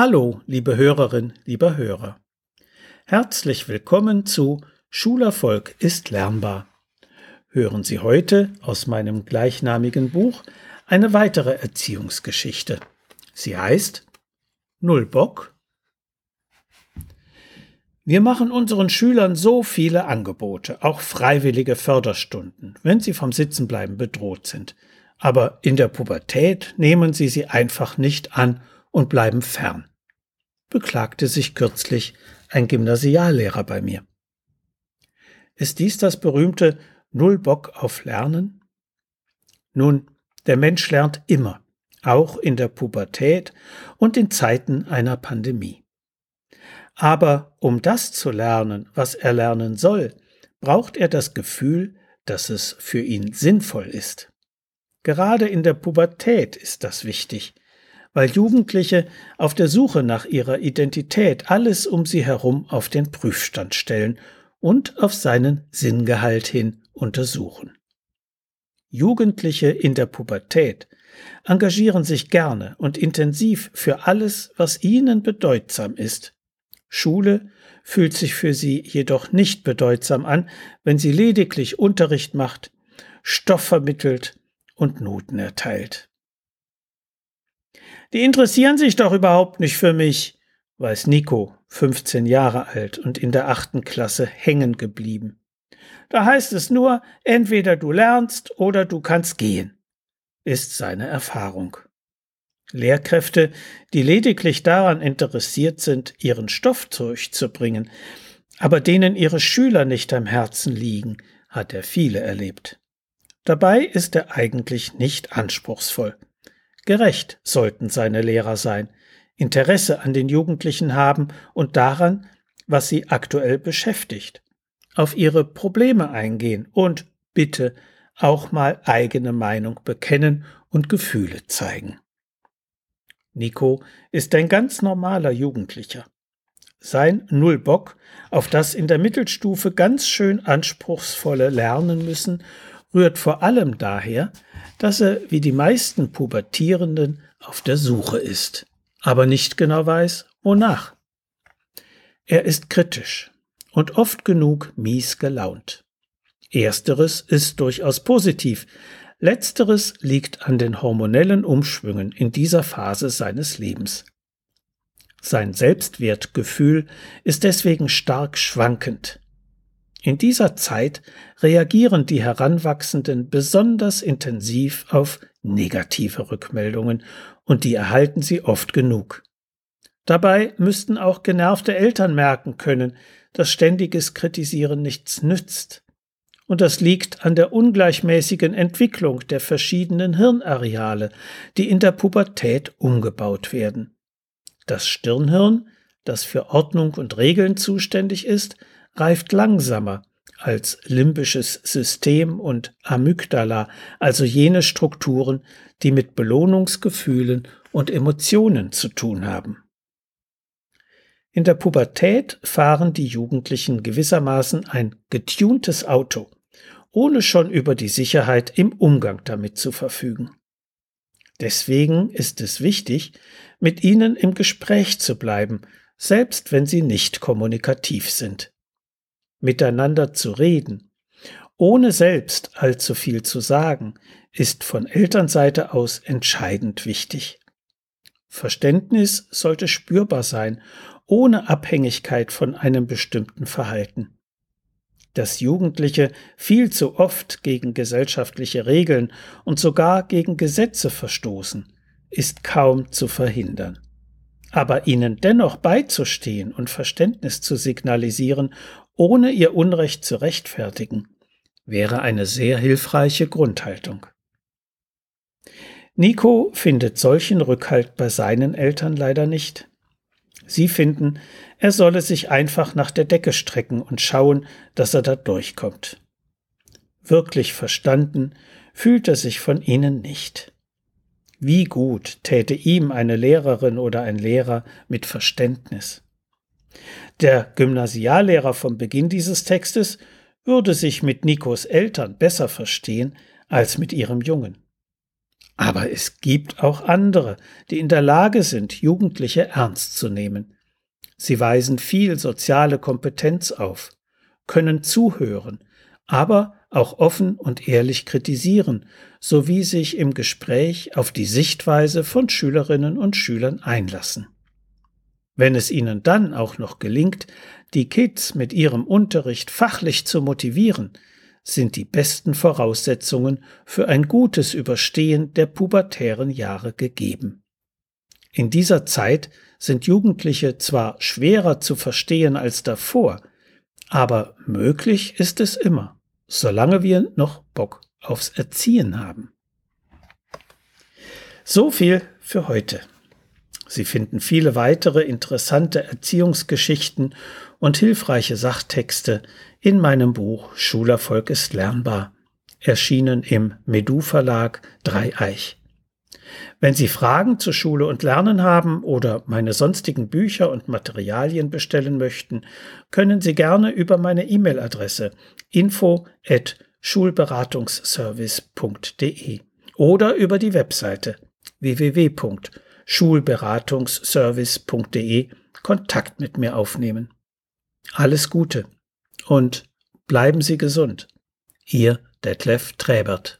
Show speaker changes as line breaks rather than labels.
Hallo, liebe Hörerin, lieber Hörer. Herzlich willkommen zu Schulerfolg ist lernbar. Hören Sie heute aus meinem gleichnamigen Buch eine weitere Erziehungsgeschichte. Sie heißt Null Bock. Wir machen unseren Schülern so viele Angebote, auch freiwillige Förderstunden, wenn sie vom Sitzenbleiben bedroht sind. Aber in der Pubertät nehmen sie sie einfach nicht an und bleiben fern, beklagte sich kürzlich ein Gymnasiallehrer bei mir. Ist dies das berühmte Null Bock auf Lernen? Nun, der Mensch lernt immer, auch in der Pubertät und in Zeiten einer Pandemie. Aber um das zu lernen, was er lernen soll, braucht er das Gefühl, dass es für ihn sinnvoll ist. Gerade in der Pubertät ist das wichtig, weil Jugendliche auf der Suche nach ihrer Identität alles um sie herum auf den Prüfstand stellen und auf seinen Sinngehalt hin untersuchen. Jugendliche in der Pubertät engagieren sich gerne und intensiv für alles, was ihnen bedeutsam ist. Schule fühlt sich für sie jedoch nicht bedeutsam an, wenn sie lediglich Unterricht macht, Stoff vermittelt und Noten erteilt. Die interessieren sich doch überhaupt nicht für mich, weiß Nico, 15 Jahre alt und in der achten Klasse hängen geblieben. Da heißt es nur, entweder du lernst oder du kannst gehen, ist seine Erfahrung. Lehrkräfte, die lediglich daran interessiert sind, ihren Stoff durchzubringen, aber denen ihre Schüler nicht am Herzen liegen, hat er viele erlebt. Dabei ist er eigentlich nicht anspruchsvoll. Gerecht sollten seine Lehrer sein, Interesse an den Jugendlichen haben und daran, was sie aktuell beschäftigt, auf ihre Probleme eingehen und bitte auch mal eigene Meinung bekennen und Gefühle zeigen. Nico ist ein ganz normaler Jugendlicher. Sein Nullbock auf das in der Mittelstufe ganz schön anspruchsvolle Lernen müssen rührt vor allem daher, dass er wie die meisten Pubertierenden auf der Suche ist, aber nicht genau weiß, wonach. Er ist kritisch und oft genug mies gelaunt. Ersteres ist durchaus positiv, letzteres liegt an den hormonellen Umschwüngen in dieser Phase seines Lebens. Sein Selbstwertgefühl ist deswegen stark schwankend. In dieser Zeit reagieren die Heranwachsenden besonders intensiv auf negative Rückmeldungen und die erhalten sie oft genug. Dabei müssten auch genervte Eltern merken können, dass ständiges Kritisieren nichts nützt. Und das liegt an der ungleichmäßigen Entwicklung der verschiedenen Hirnareale, die in der Pubertät umgebaut werden. Das Stirnhirn, das für Ordnung und Regeln zuständig ist, reift langsamer als limbisches System und Amygdala, also jene Strukturen, die mit Belohnungsgefühlen und Emotionen zu tun haben. In der Pubertät fahren die Jugendlichen gewissermaßen ein getuntes Auto, ohne schon über die Sicherheit im Umgang damit zu verfügen. Deswegen ist es wichtig, mit ihnen im Gespräch zu bleiben, selbst wenn sie nicht kommunikativ sind miteinander zu reden, ohne selbst allzu viel zu sagen, ist von Elternseite aus entscheidend wichtig. Verständnis sollte spürbar sein, ohne Abhängigkeit von einem bestimmten Verhalten. Dass Jugendliche viel zu oft gegen gesellschaftliche Regeln und sogar gegen Gesetze verstoßen, ist kaum zu verhindern. Aber ihnen dennoch beizustehen und Verständnis zu signalisieren ohne ihr Unrecht zu rechtfertigen, wäre eine sehr hilfreiche Grundhaltung. Nico findet solchen Rückhalt bei seinen Eltern leider nicht. Sie finden, er solle sich einfach nach der Decke strecken und schauen, dass er da durchkommt. Wirklich verstanden fühlt er sich von ihnen nicht. Wie gut täte ihm eine Lehrerin oder ein Lehrer mit Verständnis. Der Gymnasiallehrer vom Beginn dieses Textes würde sich mit Nikos Eltern besser verstehen als mit ihrem Jungen. Aber es gibt auch andere, die in der Lage sind, Jugendliche ernst zu nehmen. Sie weisen viel soziale Kompetenz auf, können zuhören, aber auch offen und ehrlich kritisieren, sowie sich im Gespräch auf die Sichtweise von Schülerinnen und Schülern einlassen. Wenn es ihnen dann auch noch gelingt, die Kids mit ihrem Unterricht fachlich zu motivieren, sind die besten Voraussetzungen für ein gutes Überstehen der pubertären Jahre gegeben. In dieser Zeit sind Jugendliche zwar schwerer zu verstehen als davor, aber möglich ist es immer, solange wir noch Bock aufs Erziehen haben. So viel für heute. Sie finden viele weitere interessante Erziehungsgeschichten und hilfreiche Sachtexte in meinem Buch Schulerfolg ist lernbar, erschienen im Medu Verlag Dreieich. Wenn Sie Fragen zu Schule und Lernen haben oder meine sonstigen Bücher und Materialien bestellen möchten, können Sie gerne über meine E-Mail-Adresse info at schulberatungsservice.de oder über die Webseite www.schulberatungsservice.de Kontakt mit mir aufnehmen. Alles Gute und bleiben Sie gesund. Ihr Detlef Träbert.